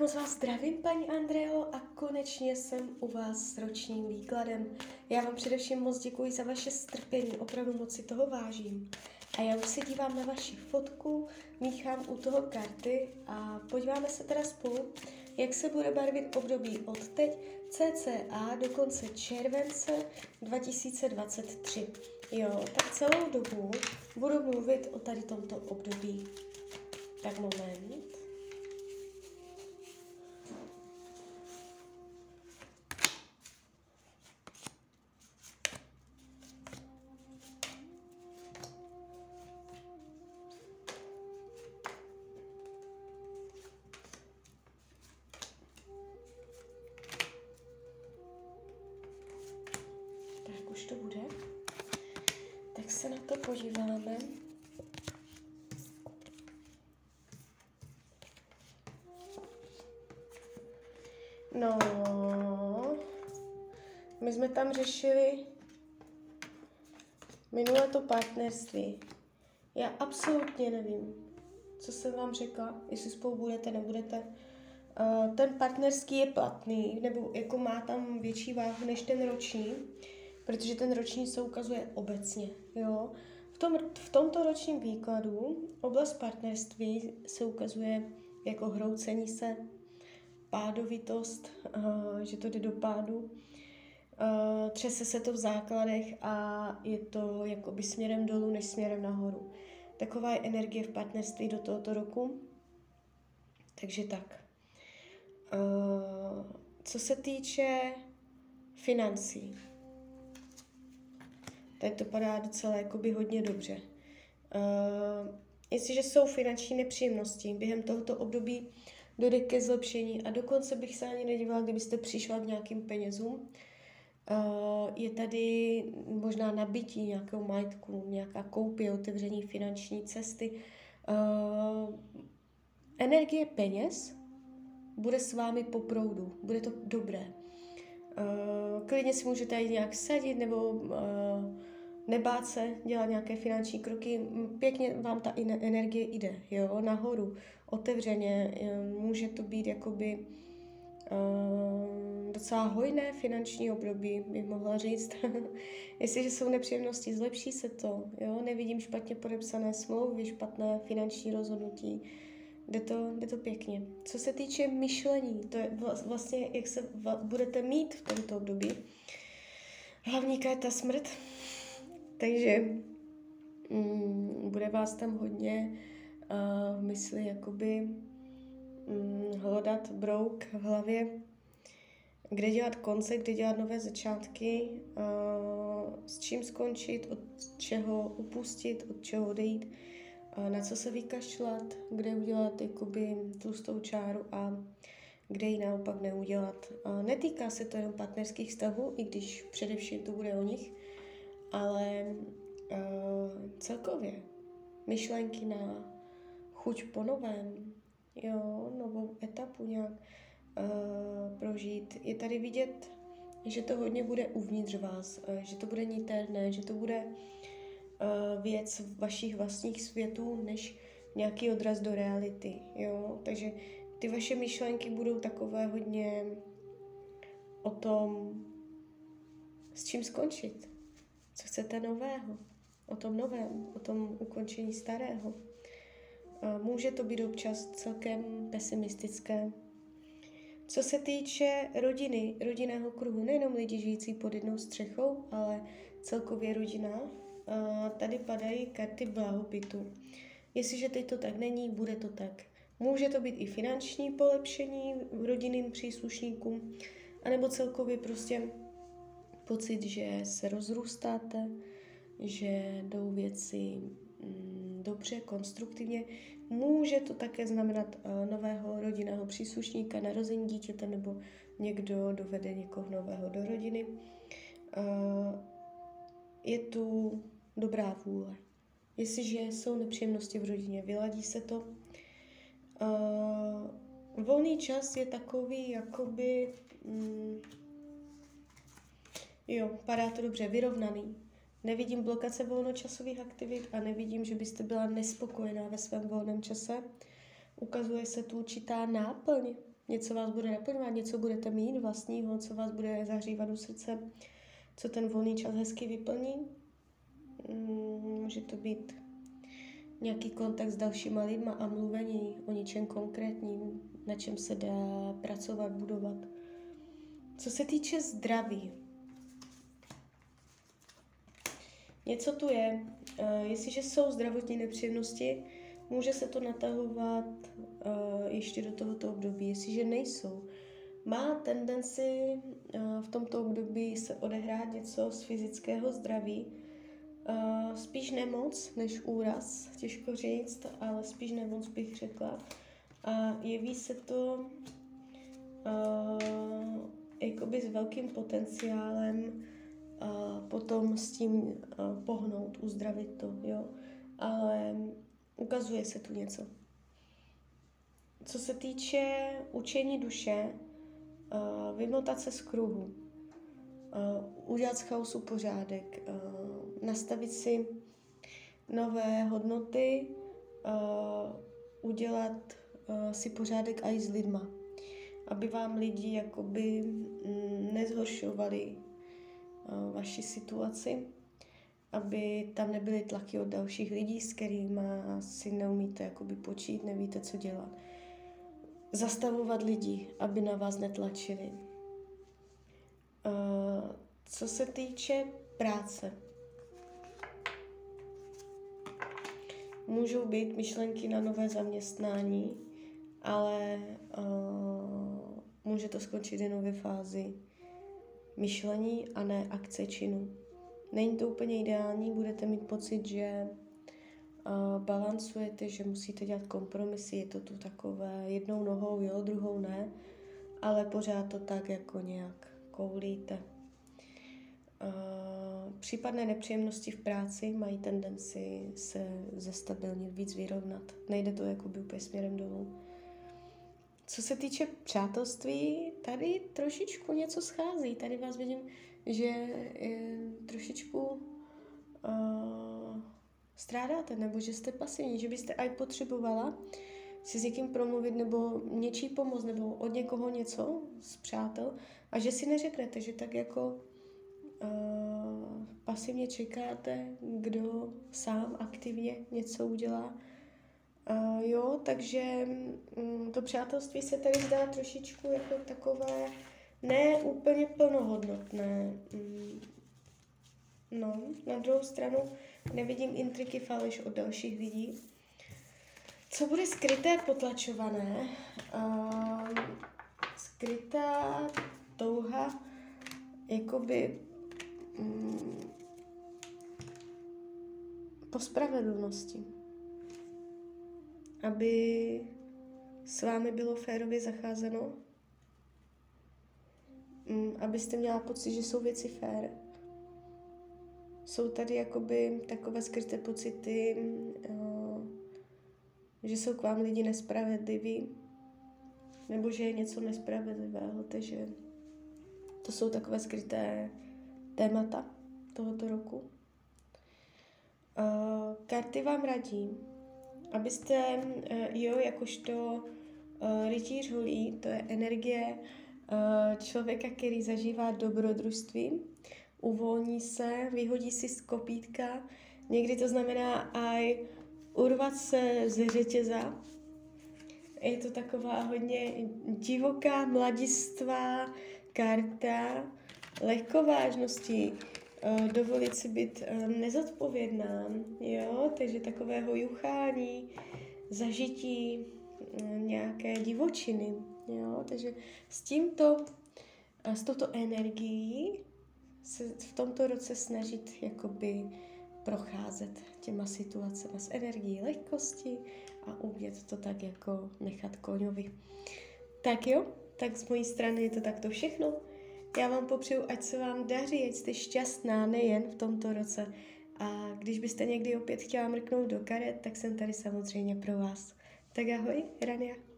Moc vás zdravím, paní Andreo, a konečně jsem u vás s ročním výkladem. Já vám především moc děkuji za vaše strpení, opravdu moc si toho vážím. A já už se dívám na vaši fotku, míchám u toho karty a podíváme se teda spolu, jak se bude barvit období od teď cca do konce července 2023. Jo, tak celou dobu budu mluvit o tady tomto období. Tak moment. Podíváme. No, my jsme tam řešili minulé to partnerství. Já absolutně nevím, co jsem vám řekla, jestli spolu budete, nebudete. Uh, ten partnerský je platný, nebo jako má tam větší váhu než ten roční, protože ten roční se ukazuje obecně. Jo? Tom, v tomto ročním výkladu oblast partnerství se ukazuje jako hroucení se, pádovitost, uh, že to jde do pádu, uh, třese se to v základech a je to jakoby směrem dolů než směrem nahoru. Taková je energie v partnerství do tohoto roku. Takže tak. Uh, co se týče financí, tady to padá docela jakoby hodně dobře. Uh, jestliže jsou finanční nepříjemnosti během tohoto období, dojde ke zlepšení a dokonce bych se ani nedívala, kdybyste přišla k nějakým penězům. Uh, je tady možná nabití nějakého majetku, nějaká koupě, otevření finanční cesty. Uh, energie peněz bude s vámi po proudu, bude to dobré. Uh, klidně si můžete jít nějak sadit nebo uh, nebát se dělat nějaké finanční kroky, pěkně vám ta energie jde, jo, nahoru, otevřeně, může to být jakoby uh, docela hojné finanční období, bych mohla říct. Jestliže jsou nepříjemnosti, zlepší se to, jo, nevidím špatně podepsané smlouvy, špatné finanční rozhodnutí, jde to, jde to pěkně. Co se týče myšlení, to je vlastně, jak se budete mít v tomto období, hlavní karta smrt, takže mm, bude vás tam hodně uh, mysli jakoby mm, hledat brouk v hlavě, kde dělat konce, kde dělat nové začátky, uh, s čím skončit, od čeho upustit, od čeho odejít, uh, na co se vykašlat, kde udělat jakoby tlustou čáru a kde ji naopak neudělat. Netýká se to jenom partnerských vztahů, i když především to bude o nich, ale uh, celkově myšlenky na chuť po novém, jo, novou etapu nějak uh, prožít. Je tady vidět, že to hodně bude uvnitř vás, uh, že to bude niterné, že to bude uh, věc vašich vlastních světů, než nějaký odraz do reality, jo. Takže ty vaše myšlenky budou takové hodně o tom, s čím skončit, co chcete nového, o tom novém, o tom ukončení starého. Může to být občas celkem pesimistické. Co se týče rodiny, rodinného kruhu, nejenom lidi žijící pod jednou střechou, ale celkově rodina, tady padají karty blahobytu. Jestliže teď to tak není, bude to tak. Může to být i finanční polepšení rodinným příslušníkům, anebo celkově prostě pocit, že se rozrůstáte, že jdou věci mm, dobře, konstruktivně. Může to také znamenat uh, nového rodinného příslušníka, narození dítěte nebo někdo dovede někoho nového do rodiny. Uh, je tu dobrá vůle. Jestliže jsou nepříjemnosti v rodině, vyladí se to. Uh, volný čas je takový, jakoby... Mm, Jo, padá to dobře, vyrovnaný. Nevidím blokace volnočasových aktivit a nevidím, že byste byla nespokojená ve svém volném čase. Ukazuje se tu určitá náplň, něco vás bude naplňovat, něco budete mít vlastního, co vás bude zahřívat do srdce, co ten volný čas hezky vyplní. Mm, může to být nějaký kontakt s dalšíma lidma a mluvení o něčem konkrétním, na čem se dá pracovat, budovat. Co se týče zdraví, něco tu je. Uh, jestliže jsou zdravotní nepříjemnosti, může se to natahovat uh, ještě do tohoto období. Jestliže nejsou, má tendenci uh, v tomto období se odehrát něco z fyzického zdraví, spíš nemoc než úraz, těžko říct, ale spíš nemoc bych řekla. A jeví se to jakoby s velkým potenciálem uh, potom s tím pohnout, uzdravit to, jo. Ale ukazuje se tu něco. Co se týče učení duše, vymotat se z kruhu, uh, udělat z chaosu pořádek, nastavit si nové hodnoty, udělat si pořádek i s lidma, aby vám lidi jakoby mm, nezhoršovali uh, vaši situaci, aby tam nebyly tlaky od dalších lidí, s kterými si neumíte jakoby počít, nevíte, co dělat. Zastavovat lidi, aby na vás netlačili. Uh, co se týče práce, můžou být myšlenky na nové zaměstnání, ale uh, může to skončit jenom ve fázi myšlení a ne akce činu. Není to úplně ideální, budete mít pocit, že uh, balancujete, že musíte dělat kompromisy, je to tu takové jednou nohou, jo, druhou ne, ale pořád to tak jako nějak koulíte. Uh, případné nepříjemnosti v práci mají tendenci se zestabilnit, víc vyrovnat. Nejde to jako by úplně směrem dolů. Co se týče přátelství, tady trošičku něco schází. Tady vás vidím, že je, trošičku uh, strádáte, nebo že jste pasivní, že byste aj potřebovala si s někým promluvit, nebo něčí pomoc, nebo od někoho něco z přátel, a že si neřeknete, že tak jako uh, pasivně čekáte, kdo sám aktivně něco udělá. Uh, jo, takže um, to přátelství se tady zdá trošičku jako takové ne úplně plnohodnotné. Um, no, na druhou stranu nevidím intriky faleš od dalších lidí. Co bude skryté, potlačované? Uh, skrytá touha jakoby mm, po spravedlnosti. Aby s vámi bylo férově zacházeno, mm, abyste měla pocit, že jsou věci fér. Jsou tady jakoby takové skryté pocity, uh, že jsou k vám lidi nespravedliví, nebo že je něco nespravedlivého, takže to jsou takové skryté témata tohoto roku. Uh, karty vám radí, abyste, uh, jo, jakožto uh, rytíř holí, to je energie uh, člověka, který zažívá dobrodružství, uvolní se, vyhodí si z kopítka, někdy to znamená aj urvat se ze řetěza. Je to taková hodně divoká, mladistvá karta, lehkovážnosti, eh, dovolit si být eh, nezodpovědná, jo, takže takového juchání, zažití eh, nějaké divočiny, jo, takže s tímto, s touto energií se v tomto roce snažit jakoby procházet těma situacemi s energií lehkosti a umět to tak jako nechat koňovi. Tak jo, tak z mojí strany je to takto všechno. Já vám popřeju, ať se vám daří, ať jste šťastná nejen v tomto roce. A když byste někdy opět chtěla mrknout do karet, tak jsem tady samozřejmě pro vás. Tak ahoj, Rania.